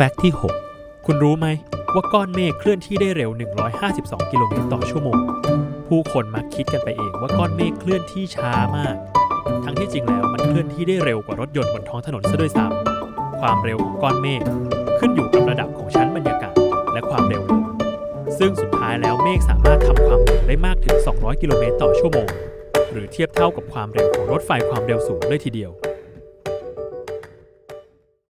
fact ที่ 6 คุณรู้ไหมว่าก้อนเมฆเคลื่อนที่ได้เร็ว 152 กิโลเมตรต่อชั่วโมง ผู้คนมักคิดกันไปเองว่าก้อนเมฆเคลื่อนที่ช้ามาก ทั้งที่จริงแล้วมันเคลื่อนที่ได้เร็วกว่ารถยนต์บนท้องถนนซะด้วยซ้ำความเร็วของก้อนเมฆขึ้นอยู่กับระดับของชั้นบรรยากาศและความเร็วลมซึ่งสุดท้ายแล้วเมฆสามารถทำความเร็วได้มากถึง 200 กิโลเมตรต่อชั่วโมง หรือเทียบเท่ากับความเร็วของรถไฟความเร็วสูงเลยทีเดียว